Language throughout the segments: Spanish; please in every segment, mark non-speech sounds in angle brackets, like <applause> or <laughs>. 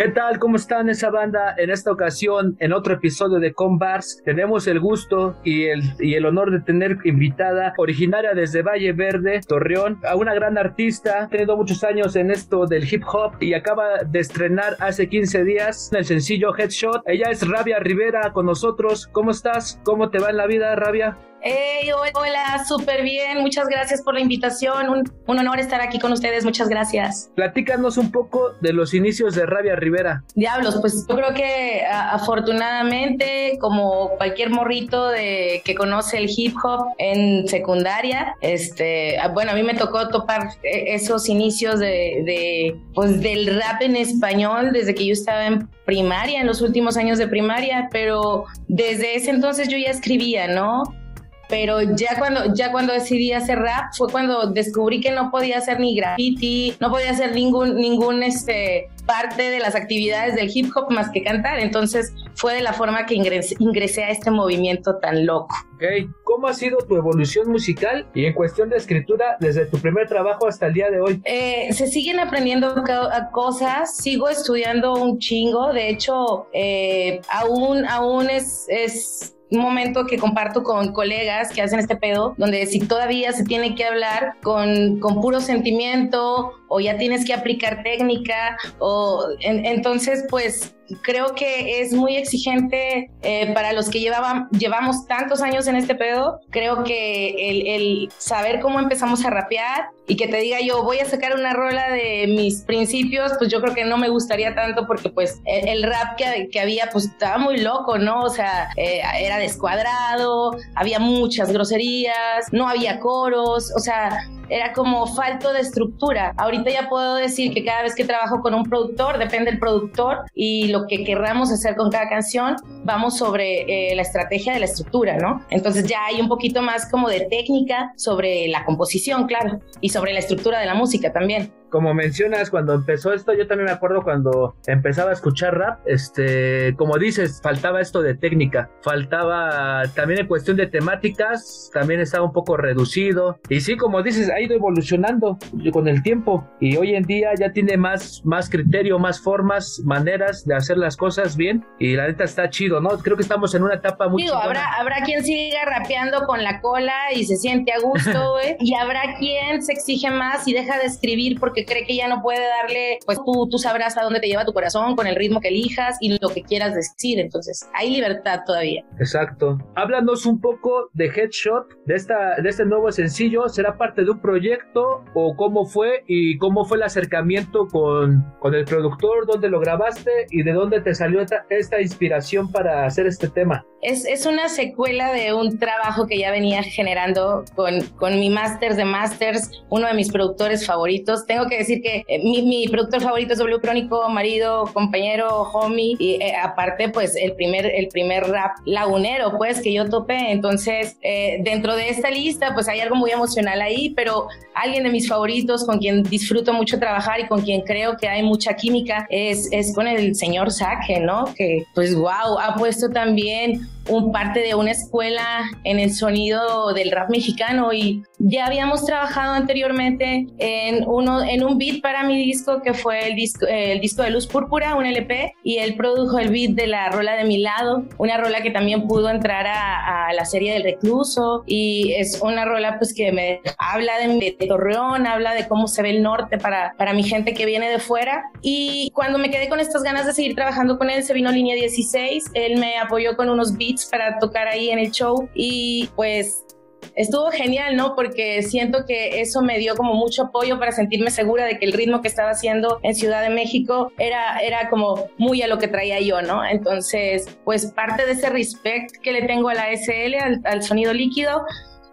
¿Qué tal? ¿Cómo están esa banda? En esta ocasión, en otro episodio de Combars, tenemos el gusto y el, honor de tener invitada originaria desde Valle Verde, Torreón, a una gran artista, ha tenido muchos años en esto del hip hop y acaba de estrenar hace 15 días el sencillo Headshot. Ella es Rabia Rivera con nosotros. ¿Cómo estás? ¿Cómo te va en la vida, Rabia? Hey, hola, súper bien. Muchas gracias por la invitación. Un, un, honor estar aquí con ustedes. Muchas gracias. Platícanos un poco de los inicios de Rabia Rivera. Diablos, pues yo creo que afortunadamente, como cualquier morrito de que conoce el hip hop en secundaria, este, bueno, a mí me tocó topar e, esos inicios de, de pues del rap en español desde que yo estaba en primaria, en los últimos años de primaria, pero desde ese entonces yo ya escribía, ¿no? Pero ya cuando, ya cuando decidí hacer rap fue cuando descubrí que no podía hacer ni graffiti, no podía hacer ningún, ningún este, parte de las actividades del hip hop más que cantar. Entonces fue de la forma que ingresé, ingresé a este movimiento tan loco. Ok, ¿cómo ha sido tu evolución musical y en cuestión de escritura desde tu primer trabajo hasta el día de hoy? Eh, se siguen aprendiendo cosas, sigo estudiando un chingo, de hecho, eh, aún, aún es, es un momento que comparto con colegas que hacen este pedo, donde si todavía se tiene que hablar con, con puro sentimiento o ya tienes que aplicar técnica o entonces pues creo que es muy exigente eh, para los que llevaban, llevamos tantos años en este pedo. Creo que el, saber cómo empezamos a rapear y que te diga yo voy a sacar una rola de mis principios, pues yo creo que no me gustaría tanto porque pues el, rap que, que, había pues estaba muy loco, ¿no? O sea, eh, era descuadrado, había muchas groserías, no había coros, o sea, era como falto de estructura. Ahorita ya puedo decir que cada vez que trabajo con un productor, depende del productor y lo que querramos hacer con cada canción, vamos sobre eh, la estrategia de la estructura, ¿no? Entonces ya hay un poquito más como de técnica sobre la composición, claro, y sobre la estructura de la música también como mencionas, cuando empezó esto, yo también me acuerdo cuando empezaba a escuchar rap, este, como dices, faltaba esto de técnica, faltaba también en cuestión de temáticas, también estaba un poco reducido. Y sí, como dices, ha ido evolucionando con el tiempo y hoy en día ya tiene más, más criterio, más formas, maneras de hacer las cosas bien y la neta está chido, ¿no? Creo que estamos en una etapa muy Digo, habrá, habrá quien siga rapeando con la cola y se siente a gusto, güey, <laughs> y habrá quien se exige más y deja de escribir porque cree que ya no puede darle, pues tú, tú sabrás a dónde te lleva tu corazón con el ritmo que elijas y lo que quieras decir. Entonces, hay libertad todavía. Exacto. Háblanos un poco de Headshot, de, esta, de este nuevo sencillo. ¿Será parte de un proyecto o cómo fue y cómo fue el acercamiento con, con el productor? ¿Dónde lo grabaste y de dónde te salió esta, esta inspiración para hacer este tema? Es, es, una secuela de un trabajo que ya venía generando con, con mi Masters de Masters, uno de mis productores favoritos. Tengo que decir que eh, mi, mi, productor favorito es W Crónico, marido, compañero, homie, y eh, aparte, pues el primer, el primer rap lagunero, pues, que yo topé. Entonces, eh, dentro de esta lista, pues hay algo muy emocional ahí, pero alguien de mis favoritos con quien disfruto mucho trabajar y con quien creo que hay mucha química es, es con el señor Saque, ¿no? Que, pues, wow, ha puesto también un parte de una escuela en el sonido del rap mexicano y ya habíamos trabajado anteriormente en, uno, en un beat para mi disco que fue el disco, el disco de Luz Púrpura, un LP, y él produjo el beat de la rola de mi lado, una rola que también pudo entrar a, a la serie del recluso y es una rola pues que me habla de, de, Torreón, habla de cómo se ve el norte para, para mi gente que viene de fuera y cuando me quedé con estas ganas de seguir trabajando con él se vino Línea 16, él me apoyó con unos beats para tocar ahí en el show y pues estuvo genial, ¿no? Porque siento que eso me dio como mucho apoyo para sentirme segura de que el ritmo que estaba haciendo en Ciudad de México era, era como muy a lo que traía yo, ¿no? Entonces, pues parte de ese respect que le tengo a la SL, al, sonido líquido,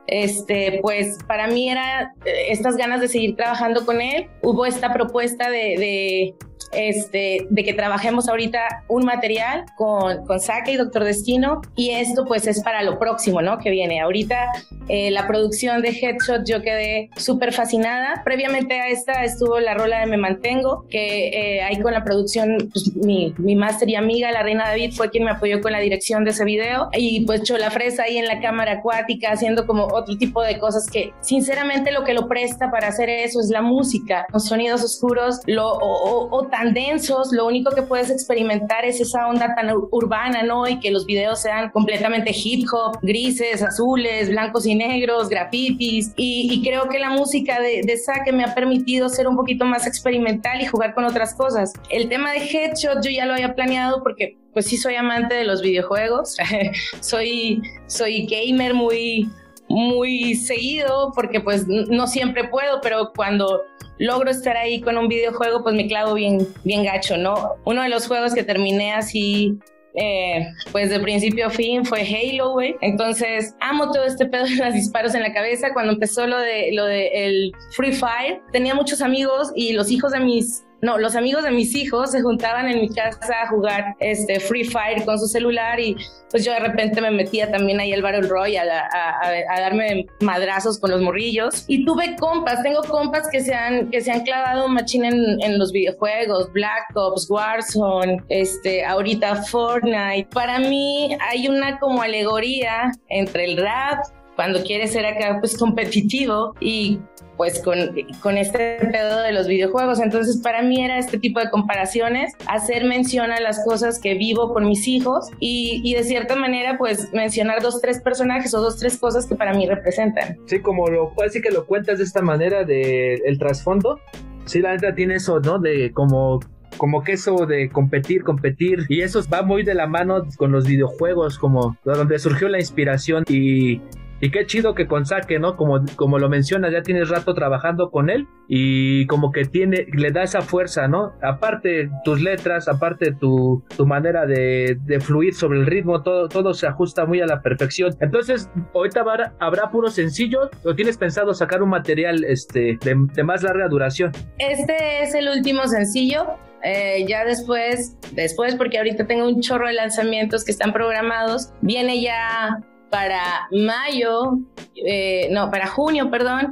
este, pues para mí era eh, estas ganas de seguir trabajando con él. Hubo esta propuesta de, de este, de que trabajemos ahorita un material con, con Saque y Doctor Destino y esto pues es para lo próximo, ¿no? Que viene. Ahorita eh, la producción de Headshot yo quedé súper fascinada. Previamente a esta estuvo la rola de Me Mantengo, que eh, ahí con la producción, pues, mi, mi máster y amiga, la Reina David, fue quien me apoyó con la dirección de ese video y pues Chola Fresa ahí en la cámara acuática haciendo como otro tipo de cosas que sinceramente lo que lo presta para hacer eso es la música. Los sonidos oscuros lo, o, tan densos, lo único que puedes experimentar es esa onda tan urbana, ¿no? Y que los videos sean completamente hip hop, grises, azules, blancos y negros, grafitis. Y, creo que la música de, de Sake me ha permitido ser un poquito más experimental y jugar con otras cosas. El tema de Headshot yo ya lo había planeado porque pues sí soy amante de los videojuegos, <laughs> soy, soy gamer muy, muy seguido porque pues no siempre puedo, pero cuando logro estar ahí con un videojuego pues me clavo bien, bien gacho, ¿no? Uno de los juegos que terminé así eh, pues de principio a fin fue Halo, güey. Entonces, amo todo este pedo de los disparos en la cabeza. Cuando empezó lo de lo de el Free Fire, tenía muchos amigos y los hijos de mis no, los amigos de mis hijos se juntaban en mi casa a jugar este Free Fire con su celular y pues yo de repente me metía también ahí al Battle Royale a, darme madrazos con los morrillos y tuve compas, tengo compas que se han, que se han clavado machín en, en los videojuegos, Black Ops, Warzone, este, ahorita Fortnite. Para mí hay una como alegoría entre el rap cuando quieres ser acá pues competitivo y pues con, con este pedo de los videojuegos. Entonces para mí era este tipo de comparaciones, hacer mención a las cosas que vivo con mis hijos y, y de cierta manera pues mencionar dos, tres personajes o dos, tres cosas que para mí representan. Sí, como lo, así que lo cuentas de esta manera de el trasfondo. Sí, la neta tiene eso, ¿no? De como como que eso de competir, competir, y eso va muy de la mano con los videojuegos, como donde surgió la inspiración y y qué chido que con Saque, ¿no? Como, como lo mencionas, ya tienes rato trabajando con él y como que tiene, le da esa fuerza, ¿no? Aparte tus letras, aparte tu, tu manera de, de, fluir sobre el ritmo, todo, todo se ajusta muy a la perfección. Entonces, ahorita habrá, habrá puro sencillo o tienes pensado sacar un material este, de, de más larga duración. Este es el último sencillo. Eh, ya después, después, porque ahorita tengo un chorro de lanzamientos que están programados, viene ya para mayo, eh, no, para junio, perdón,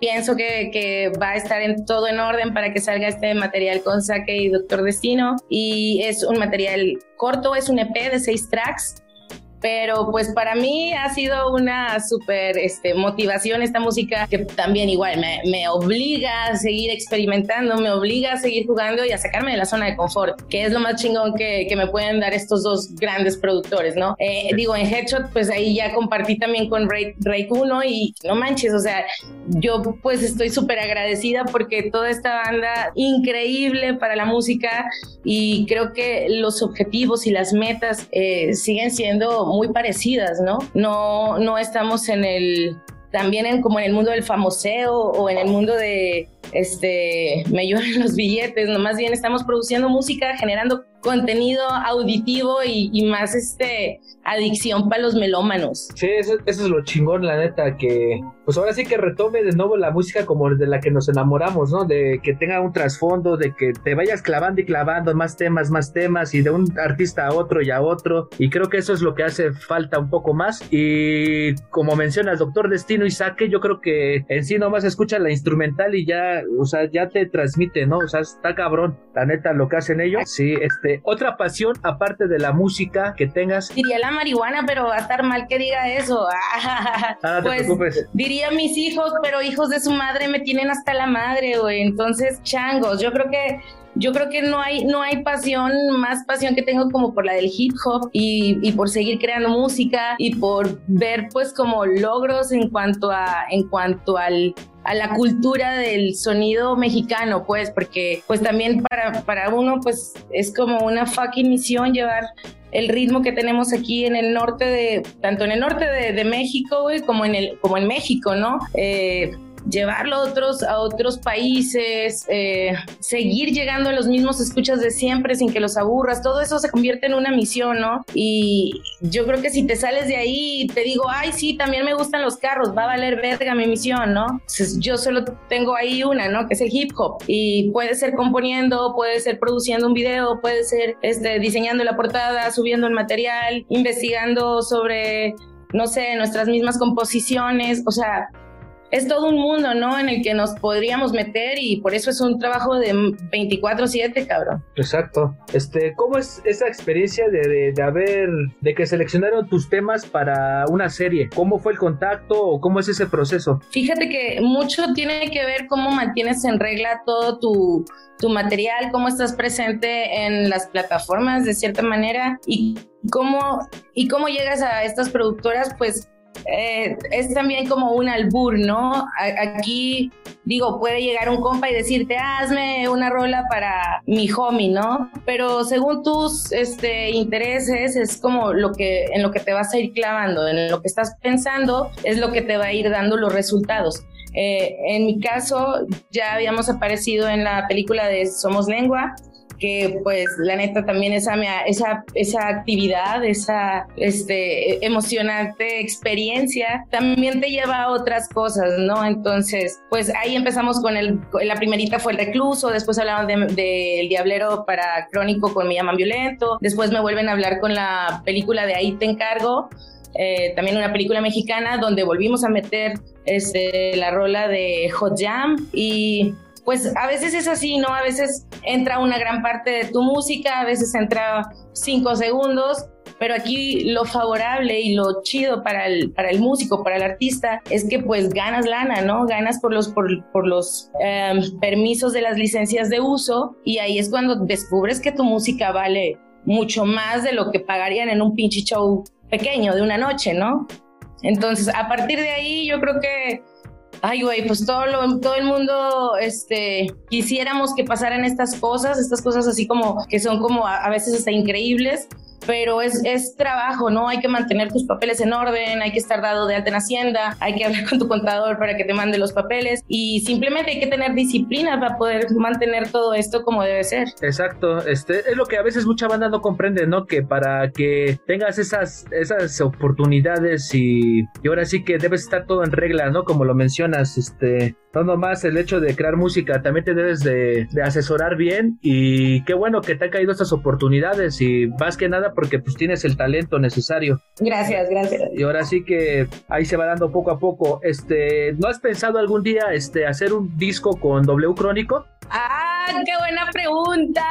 pienso que, va a estar todo en orden para que salga este material con Saque y Doctor Destino. Y es un material corto, es un EP de seis tracks pero pues para mí ha sido una súper este, motivación esta música que también igual me, me, obliga a seguir experimentando, me obliga a seguir jugando y a sacarme de la zona de confort, que es lo más chingón que, que me pueden dar estos dos grandes productores, ¿no? Eh, digo, en Headshot pues ahí ya compartí también con Ray, Ray Kuno y no manches, o sea, yo pues estoy súper agradecida porque toda esta banda increíble para la música y creo que los objetivos y las metas eh, siguen siendo muy parecidas, ¿no? No, no estamos en el, también en, como en el mundo del famoseo o en el mundo de, este, me <laughs> lloran los billetes, no, más bien estamos produciendo música, generando contenido auditivo y, más este adicción para los melómanos. Sí, eso, es lo chingón, la neta, que pues ahora sí que retome de nuevo la música como de la que nos enamoramos, ¿no? De que tenga un trasfondo, de que te vayas clavando y clavando más temas, más temas y de un artista a otro y a otro. Y creo que eso es lo que hace falta un poco más. Y como mencionas, Doctor Destino y Saque, yo creo que en sí nomás escucha la instrumental y ya, o sea, ya te transmite, ¿no? O sea, está cabrón, la neta, lo que hacen ellos. Sí, este, otra pasión aparte de la música que tengas. Diría la marihuana, pero va a estar mal que diga eso. <laughs> Ah, pues diría mis hijos, pero hijos de su madre me tienen hasta la madre, güey. Entonces, changos, yo creo que yo creo que no hay, no hay pasión, más pasión que tengo como por la del hip hop y, y, por seguir creando música y por ver pues como logros en cuanto a, en cuanto al a la cultura del sonido mexicano, pues, porque pues también para, para uno pues es como una fucking misión llevar el ritmo que tenemos aquí en el norte de, tanto en el norte de, de México, como en el, como en México, ¿no? Eh, llevarlo a otros, a otros países, eh, seguir llegando a los mismos escuchas de siempre sin que los aburras, todo eso se convierte en una misión, ¿no? Y yo creo que si te sales de ahí y te digo, ay, sí, también me gustan los carros, va a valer verga mi misión, ¿no? Entonces, yo solo tengo ahí una, ¿no? Que es el hip hop. Y puede ser componiendo, puede ser produciendo un video, puede ser este, diseñando la portada, subiendo el material, investigando sobre no sé, nuestras mismas composiciones, o sea, es todo un mundo, ¿no? En el que nos podríamos meter y por eso es un trabajo de 24/7, cabrón. Exacto. Este, ¿cómo es esa experiencia de, de, haber, de que seleccionaron tus temas para una serie? ¿Cómo fue el contacto o cómo es ese proceso? Fíjate que mucho tiene que ver cómo mantienes en regla todo tu, tu material, cómo estás presente en las plataformas de cierta manera y cómo, y cómo llegas a estas productoras, pues eh, es también como un albur, ¿no? aquí, digo, puede llegar un compa y decirte, hazme una rola para mi homie, ¿no? Pero según tus este, intereses, es como lo que, en lo que te vas a ir clavando, en lo que estás pensando, es lo que te va a ir dando los resultados. Eh, en mi caso, ya habíamos aparecido en la película de Somos Lengua, que pues la neta también esa, esa, esa actividad, esa este, emocionante experiencia también te lleva a otras cosas, ¿no? Entonces, pues ahí empezamos con el, la primerita fue el recluso, después hablamos del de, Diablero para Crónico con Me llaman violento, después me vuelven a hablar con la película de Ahí te encargo, eh, también una película mexicana donde volvimos a meter este, la rola de Hot Jam y pues a veces es así, ¿no? A veces entra una gran parte de tu música, a veces entra cinco segundos, pero aquí lo favorable y lo chido para el, para el músico, para el artista, es que pues ganas lana, ¿no? Ganas por los, por, los em, permisos de las licencias de uso y ahí es cuando descubres que tu música vale mucho más de lo que pagarían en un pinche show pequeño de una noche, ¿no? Entonces, a partir de ahí yo creo que ay, güey, pues todo, lo, todo el mundo, este, quisiéramos que pasaran estas cosas, estas cosas así como que son como a, a veces hasta increíbles, pero es, es trabajo, ¿no? Hay que mantener tus papeles en orden, hay que estar dado de alta en Hacienda, hay que hablar <laughs> con tu contador para que te mande los papeles y simplemente hay que tener disciplina para poder mantener todo esto como debe ser. Exacto, este es lo que a veces mucha banda no comprende, ¿no? Que para que tengas esas, esas oportunidades y, y ahora sí que debes estar todo en regla, ¿no? Como lo mencionas, este, no nomás el hecho de crear música, también te debes de, de asesorar bien y qué bueno que te han caído estas oportunidades y más que nada porque pues tienes el talento necesario. Gracias, gracias. Y ahora sí que ahí se va dando poco a poco. Este, ¿no has pensado algún día este hacer un disco con W Crónico? Ah, qué buena pregunta.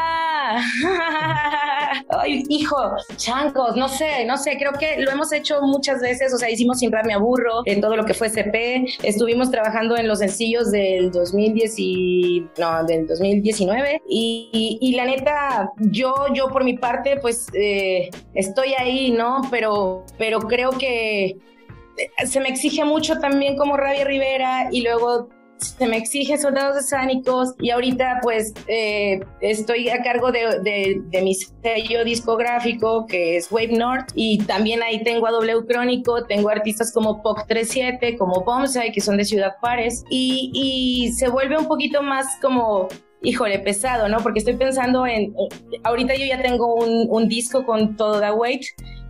<laughs> Ay, hijo, chancos, no sé, no sé, creo que lo hemos hecho muchas veces, o sea, hicimos Sin Me Aburro, en todo lo que fue CP, estuvimos trabajando en los sencillos del 2010 y, no, del 2019 y, la neta, yo, yo por mi parte, pues eh, estoy ahí, ¿no? Pero, pero creo que se me exige mucho también como Rabia Rivera y luego se me exige soldados escénicos y ahorita pues eh, estoy a cargo de, de, mi sello discográfico que es Wave North y también ahí tengo a W Crónico, tengo artistas como POC 37, como Bonsai que son de Ciudad Juárez y, se vuelve un poquito más como híjole, pesado, ¿no? Porque estoy pensando en, ahorita yo ya tengo un, un disco con todo the weight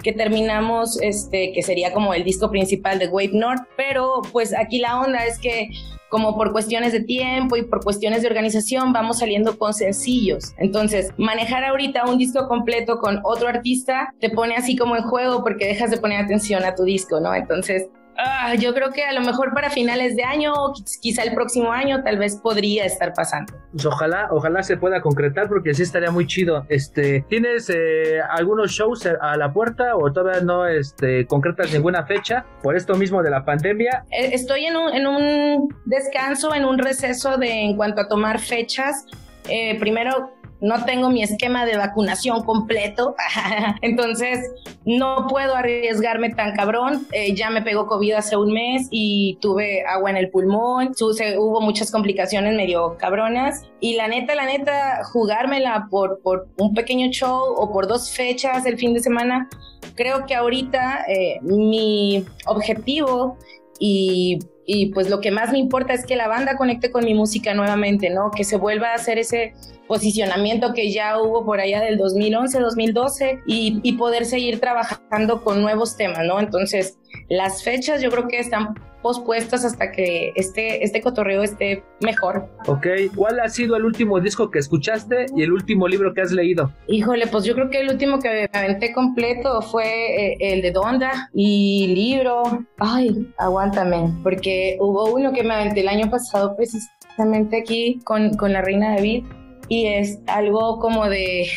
que terminamos, este, que sería como el disco principal de Wave North, pero pues aquí la onda es que como por cuestiones de tiempo y por cuestiones de organización vamos saliendo con sencillos. Entonces, manejar ahorita un disco completo con otro artista te pone así como en juego porque dejas de poner atención a tu disco, ¿no? Entonces, Ah, yo creo que a lo mejor para finales de año o quizá el próximo año tal vez podría estar pasando. Pues ojalá, ojalá se pueda concretar porque sí estaría muy chido. Este, ¿tienes eh, algunos shows a la puerta o todavía no este, concretas ninguna fecha por esto mismo de la pandemia? Eh, estoy en un, en un descanso, en un receso de en cuanto a tomar fechas. Eh, primero no tengo mi esquema de vacunación completo, <laughs> entonces no puedo arriesgarme tan cabrón. Eh, ya me pegó COVID hace un mes y tuve agua en el pulmón, hubo muchas complicaciones medio cabronas y la neta, la neta, jugármela por, por un pequeño show o por dos fechas el fin de semana, creo que ahorita eh, mi objetivo y y pues lo que más me importa es que la banda conecte con mi música nuevamente, ¿no? Que se vuelva a hacer ese posicionamiento que ya hubo por allá del 2011, 2012 y, y poder seguir trabajando con nuevos temas, ¿no? Entonces, las fechas yo creo que están pospuestas hasta que este, este cotorreo esté mejor. Ok, ¿cuál ha sido el último disco que escuchaste y el último libro que has leído? Híjole, pues yo creo que el último que me aventé completo fue eh, el de Donda y libro. Ay, aguántame, porque hubo uno que me aventé el año pasado precisamente aquí con, con la reina David y es algo como de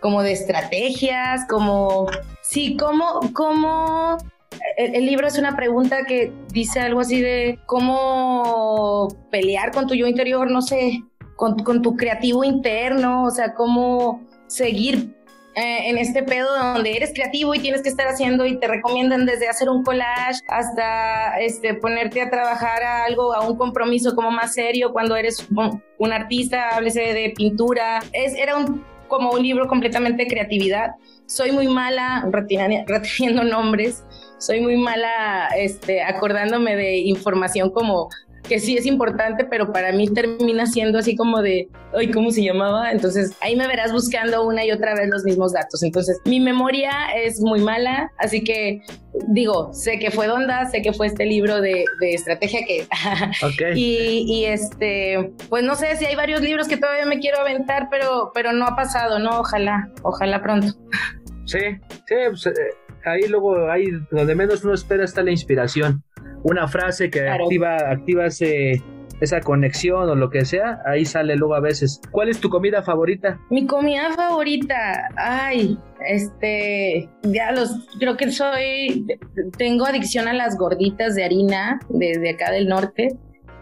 como de estrategias, como sí, como como el, libro es una pregunta que dice algo así de cómo pelear con tu yo interior, no sé, con, tu creativo interno, o sea, cómo seguir eh, en este pedo donde eres creativo y tienes que estar haciendo y te recomiendan desde hacer un collage hasta este, ponerte a trabajar a algo, a un compromiso como más serio cuando eres un, artista, háblese de pintura. Es, era un, como un libro completamente de creatividad. Soy muy mala reteniendo nombres soy muy mala este, acordándome de información como que sí es importante, pero para mí termina siendo así como de, ay, ¿cómo se llamaba? Entonces ahí me verás buscando una y otra vez los mismos datos. Entonces mi memoria es muy mala, así que digo, sé que fue Donda, sé que fue este libro de, estrategia que... <laughs> y, y, este, pues no sé si hay varios libros que todavía me quiero aventar, pero, pero no ha pasado, ¿no? Ojalá, ojalá pronto. Sí, sí, pues, eh, ahí luego, ahí donde menos uno espera está la inspiración. Una frase que activa, activa esa conexión o lo que sea, ahí sale luego a veces. ¿Cuál es tu comida favorita? Mi comida favorita, ay, este, ya los, creo que soy, tengo adicción a las gorditas de harina desde acá del norte.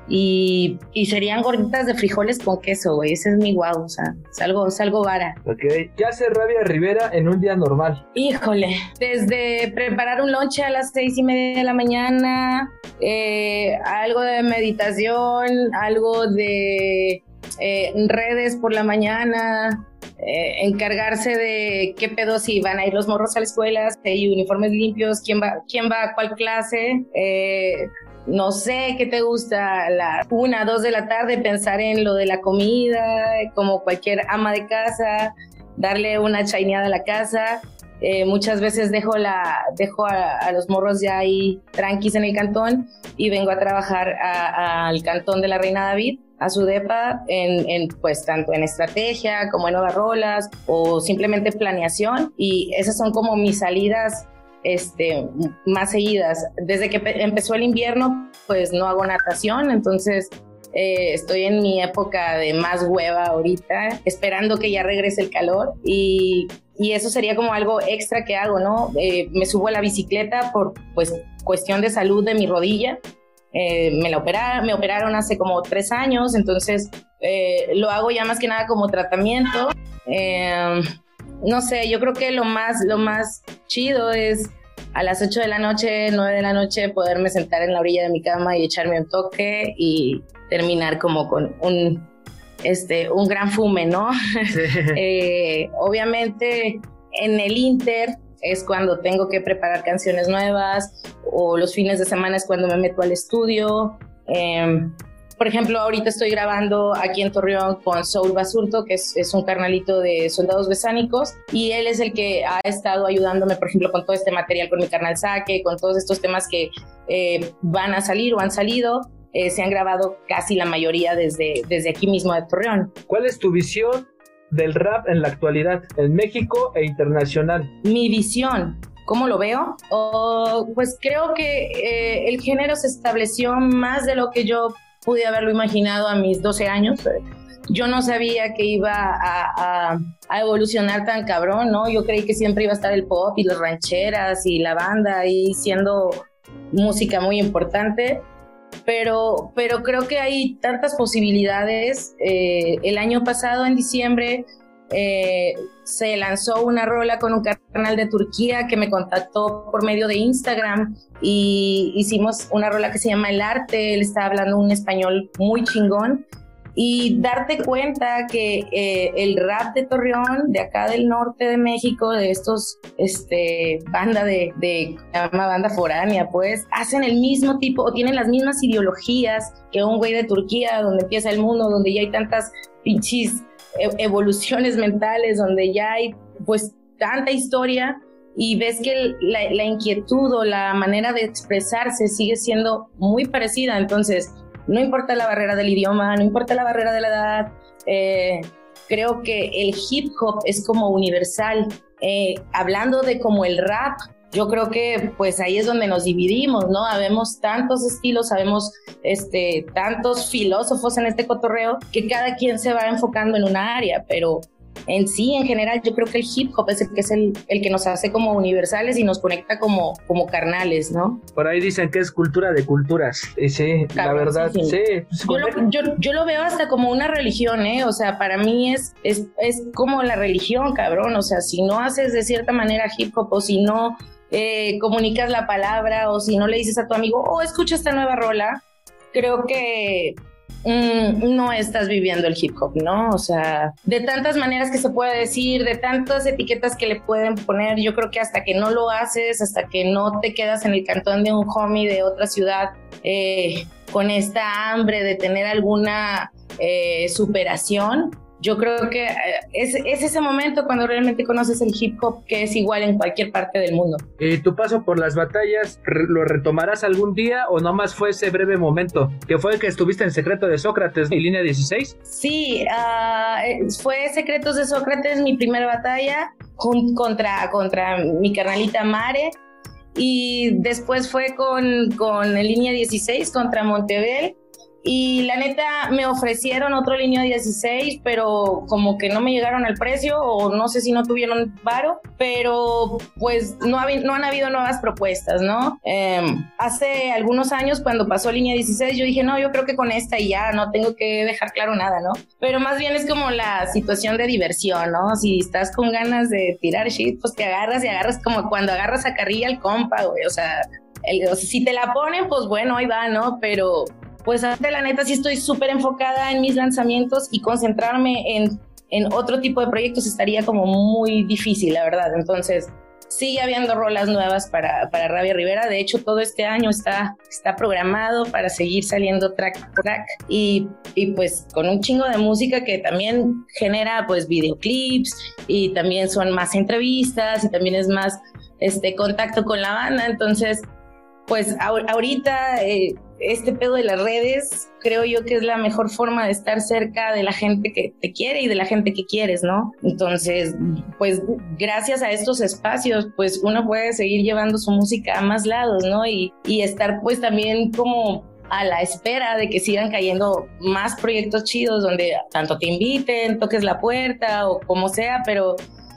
Y, serían gorditas de frijoles con queso, güey. Ese es mi guau, o sea, salgo, salgo vara. Ok. ¿Qué hace Rabia Rivera en un día normal? Híjole, desde preparar un lonche a las seis y media de la mañana, eh, algo de meditación, algo de eh, redes por la mañana, eh, encargarse de qué pedo si van a ir los morros a la escuela, si hay uniformes limpios, quién va, quién va a cuál clase, eh, no sé qué te gusta, a las una, dos de la tarde pensar en lo de la comida, como cualquier ama de casa, darle una chaineada a la casa. Eh, muchas veces dejo, la, dejo a, los morros ya ahí tranquis en el cantón y vengo a trabajar al cantón de la Reina David, a su depa, en, en, pues tanto en estrategia como en rolas o simplemente planeación. Y esas son como mis salidas este, más seguidas. Desde que empezó el invierno, pues no hago natación, entonces eh, estoy en mi época de más hueva ahorita, esperando que ya regrese el calor y, y eso sería como algo extra que hago, ¿no? Eh, me subo a la bicicleta por pues cuestión de salud de mi rodilla. Eh, me la operaron, me operaron hace como tres años, entonces lo hago ya más que nada como tratamiento no sé, yo creo que lo más, lo más chido es a las 8 de la noche, 9 de la noche, poderme sentar en la orilla de mi cama y echarme un toque y terminar como con un, este, un gran fume, ¿no? <laughs> Eh, obviamente en el Inter es cuando tengo que preparar canciones nuevas o los fines de semana es cuando me meto al estudio. Em, por ejemplo, ahorita estoy grabando aquí en Torreón con Saul Basurto, que es, un carnalito de soldados besánicos, y él es el que ha estado ayudándome, por ejemplo, con todo este material, con mi carnal Saque, con todos estos temas que eh, van a salir o han salido. Eh, se han grabado casi la mayoría desde, desde aquí mismo de Torreón. ¿Cuál es tu visión del rap en la actualidad, en México e internacional? Mi visión, ¿Cómo lo veo? pues creo que eh, el género se estableció más de lo que yo pude haberlo imaginado a mis 12 años. Yo no sabía que iba a, evolucionar tan cabrón, ¿no? Yo creí que siempre iba a estar el pop y las rancheras y la banda ahí siendo música muy importante, pero, pero creo que hay tantas posibilidades. Eh, el año pasado, en diciembre, eh, se lanzó una rola con un canal de Turquía que me contactó por medio de Instagram y hicimos una rola que se llama El Arte, él está hablando un español muy chingón. Y darte cuenta que eh, el rap de Torreón, de acá del norte de México, de estos, este, banda de, de llama banda foránea, pues, hacen el mismo tipo o tienen las mismas ideologías que un güey de Turquía, donde empieza el mundo, donde ya hay tantas pinches evoluciones mentales donde ya hay pues tanta historia y ves que la, la, inquietud o la manera de expresarse sigue siendo muy parecida. Entonces, no importa la barrera del idioma, no importa la barrera de la edad, eh, creo que el hip hop es como universal. Eh, hablando de como el rap, yo creo que pues ahí es donde nos dividimos, ¿no? Habemos tantos estilos, sabemos este, tantos filósofos en este cotorreo que cada quien se va enfocando en una área, pero en sí, en general, yo creo que el hip hop es el que es el, el, que nos hace como universales y nos conecta como, como carnales, ¿no? Por ahí dicen que es cultura de culturas. Y sí, la verdad, sí. Yo, lo, yo, yo, lo, veo hasta como una religión, ¿eh? O sea, para mí es, es, es como la religión, cabrón. O sea, si no haces de cierta manera hip hop o si no eh, comunicas la palabra o si no le dices a tu amigo, oh, escucha esta nueva rola, creo que Mm, no estás viviendo el hip hop, ¿no? O sea, de tantas maneras que se puede decir, de tantas etiquetas que le pueden poner, yo creo que hasta que no lo haces, hasta que no te quedas en el cantón de un homie de otra ciudad eh, con esta hambre de tener alguna eh, superación, yo creo que eh, es, es, ese momento cuando realmente conoces el hip hop que es igual en cualquier parte del mundo. ¿Y tu paso por las batallas lo retomarás algún día o nomás fue ese breve momento que fue el que estuviste en Secreto de Sócrates y línea 16? Sí, uh, fue Secretos de Sócrates mi primera batalla contra, contra mi carnalita Mare y después fue con, con línea 16 contra Montebel y la neta me ofrecieron otro línea 16, pero como que no me llegaron al precio o no sé si no tuvieron varo, pero pues no, no han habido nuevas propuestas, ¿no? Em, hace algunos años cuando pasó línea 16 yo dije, no, yo creo que con esta y ya no tengo que dejar claro nada, ¿no? Pero más bien es como la situación de diversión, ¿no? Si estás con ganas de tirar shit, pues te agarras y agarras como cuando agarras a carrilla al compa, güey, o sea... O sea, si te la ponen, pues bueno, ahí va, ¿no? Pero pues la neta sí estoy súper enfocada en mis lanzamientos y concentrarme en, en otro tipo de proyectos estaría como muy difícil, la verdad. Entonces, sigue habiendo rolas nuevas para, para Rabia Rivera. De hecho, todo este año está, está programado para seguir saliendo track track y, y, pues con un chingo de música que también genera pues videoclips y también son más entrevistas y también es más este contacto con la banda. Entonces, pues ahorita eh, este pedo de las redes creo yo que es la mejor forma de estar cerca de la gente que te quiere y de la gente que quieres, ¿no? Entonces, pues gracias a estos espacios, pues uno puede seguir llevando su música a más lados, ¿no? Y, estar pues también como a la espera de que sigan cayendo más proyectos chidos donde tanto te inviten, toques la puerta o como sea, pero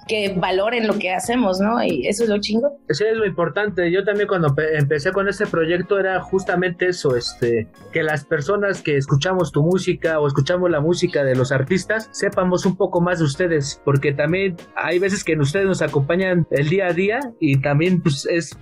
que valoren lo que hacemos, ¿no? Y eso es lo chingo. Eso es lo importante. Yo también cuando empecé con este proyecto era justamente eso, este, que las personas que escuchamos tu música o escuchamos la música de los artistas sepamos un poco más de ustedes, porque también hay veces que ustedes nos acompañan el día a día y también pues es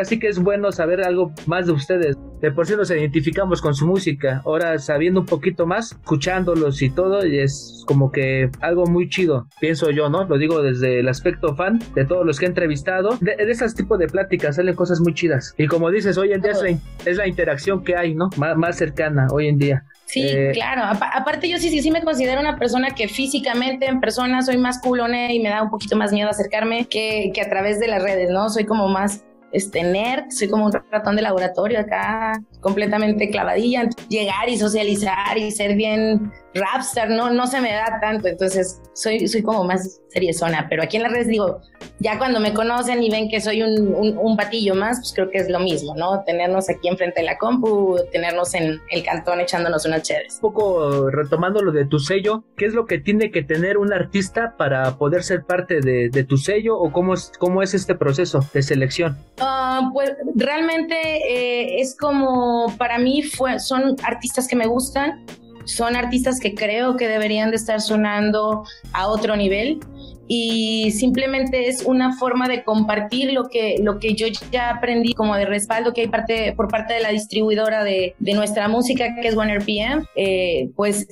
así eh, que es bueno saber algo más de ustedes. De por sí nos identificamos con su música. Ahora sabiendo un poquito más, escuchándolos y todo, y es como que algo muy chido, pienso yo, ¿no? Lo digo desde el aspecto fan de todos los que he entrevistado. De, de ese tipo de pláticas salen cosas muy chidas. Y como dices, hoy en día es la, es la interacción que hay, ¿no? Más, más cercana hoy en día. Sí, eh, claro. aparte yo sí, sí, sí me considero una persona que físicamente en persona soy más culone y me da un poquito más miedo acercarme que, que a través de las redes, ¿no? Soy como más este nerd, soy como un ratón de laboratorio acá, completamente clavadilla. Llegar y socializar y ser bien rapstar, no, no se me da tanto, entonces soy, soy como más seriezona, pero aquí en las redes digo, ya cuando me conocen y ven que soy un, un, batillo más, pues creo que es lo mismo, ¿no? Tenernos aquí enfrente de la compu, tenernos en el cantón echándonos unas chéves. Un poco retomando lo de tu sello, ¿qué es lo que tiene que tener un artista para poder ser parte de, de tu sello o cómo es, cómo es este proceso de selección? Uh, pues realmente eh, es como, para mí fue, son artistas que me gustan, son artistas que creo que deberían de estar sonando a otro nivel y simplemente es una forma de compartir lo que, lo que yo ya aprendí como de respaldo que hay parte, por parte de la distribuidora de, de nuestra música que es OneRPM, eh, pues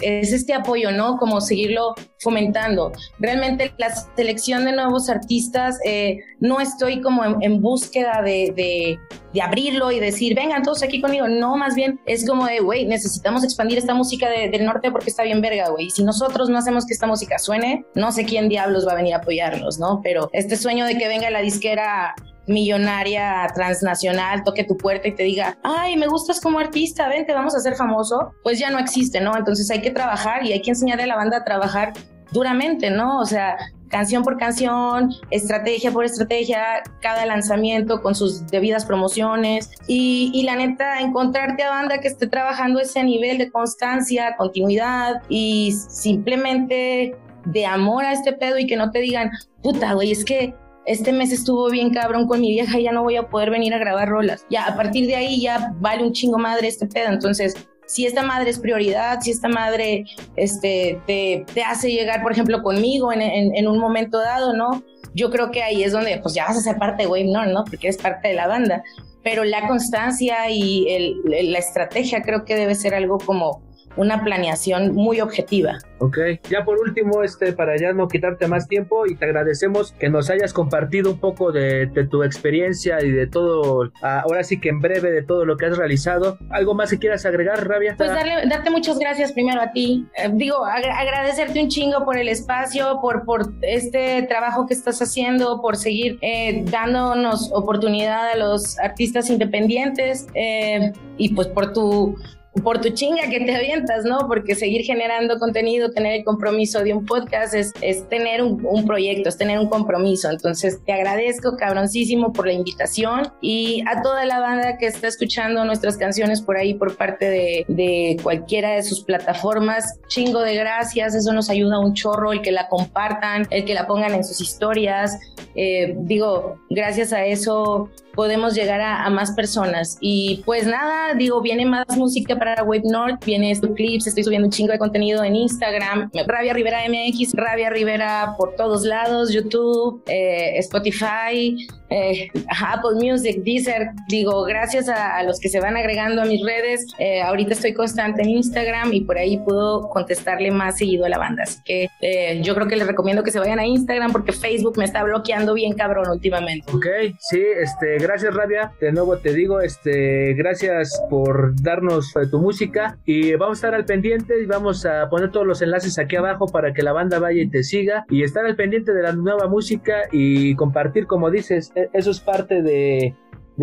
es este apoyo, ¿no? Como seguirlo fomentando. Realmente la selección de nuevos artistas, eh, no estoy como en, búsqueda de, de, de, abrirlo y decir, vengan todos aquí conmigo. No, más bien es como de, güey, necesitamos expandir esta música del norte porque está bien verga, güey. Y si nosotros no hacemos que esta música suene, no sé quién diablos va a venir a apoyarnos, ¿no? Pero este sueño de que venga la disquera millonaria transnacional toque tu puerta y te diga, ay, me gustas como artista, ven, te vamos a hacer famoso, pues ya no existe, ¿no? Entonces hay que trabajar y hay que enseñarle a la banda a trabajar duramente, ¿no? O sea, canción por canción, estrategia por estrategia, cada lanzamiento con sus debidas promociones y, y, la neta, encontrarte a banda que esté trabajando ese nivel de constancia, continuidad y simplemente de amor a este pedo y que no te digan, puta, güey, es que este mes estuvo bien cabrón con mi vieja ya no voy a poder venir a grabar rolas. Ya, a partir de ahí ya vale un chingo madre este pedo. Entonces, si esta madre es prioridad, si esta madre este, te, te hace llegar, por ejemplo, conmigo en, en, un momento dado, ¿no? Yo creo que ahí es donde pues ya vas a ser parte Wave No, ¿no? Porque eres parte de la banda. Pero la constancia y el, la estrategia creo que debe ser algo como una planeación muy objetiva. Ok, ya por último, este, para ya no quitarte más tiempo y te agradecemos que nos hayas compartido un poco de, tu experiencia y de todo, ahora sí que en breve de todo lo que has realizado. ¿Algo más que quieras agregar, Rabia? Pues darle, darte muchas gracias primero a ti. Eh, digo, agradecerte un chingo por el espacio, por, por este trabajo que estás haciendo, por seguir eh, dándonos oportunidad a los artistas independientes eh, y pues por tu por tu chinga que te avientas, ¿no? Porque seguir generando contenido, tener el compromiso de un podcast es, tener un, proyecto, es tener un compromiso. Entonces, te agradezco cabroncísimo por la invitación y a toda la banda que está escuchando nuestras canciones por ahí por parte de, de cualquiera de sus plataformas, chingo de gracias, eso nos ayuda un chorro, el que la compartan, el que la pongan en sus historias. Eh, digo, gracias a eso podemos llegar a, más personas. Y pues nada, digo, viene más música para Wave North, viene estos clips, estoy subiendo un chingo de contenido en Instagram, Rabia Rivera MX, Rabia Rivera por todos lados, YouTube, eh, Spotify, eh, Apple Music, Deezer. Digo, gracias a, los que se van agregando a mis redes. Eh, ahorita estoy constante en Instagram y por ahí puedo contestarle más seguido a la banda. Así que yo creo que les recomiendo que se vayan a Instagram porque Facebook me está bloqueando bien cabrón últimamente. Ok, sí, este, gracias Rabia. De nuevo te digo, este, gracias por darnos tu música y vamos a estar al pendiente y vamos a poner todos los enlaces aquí abajo para que la banda vaya y te siga y estar al pendiente de la nueva música y compartir, como dices, eso es parte de,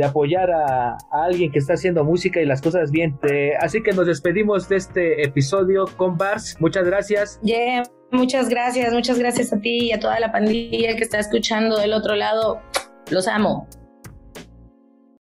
apoyar a, alguien que está haciendo música y las cosas bien. así que nos despedimos de este episodio con Bars. Muchas gracias. Muchas gracias, muchas gracias a ti y a toda la pandilla que está escuchando del otro lado. Los amo.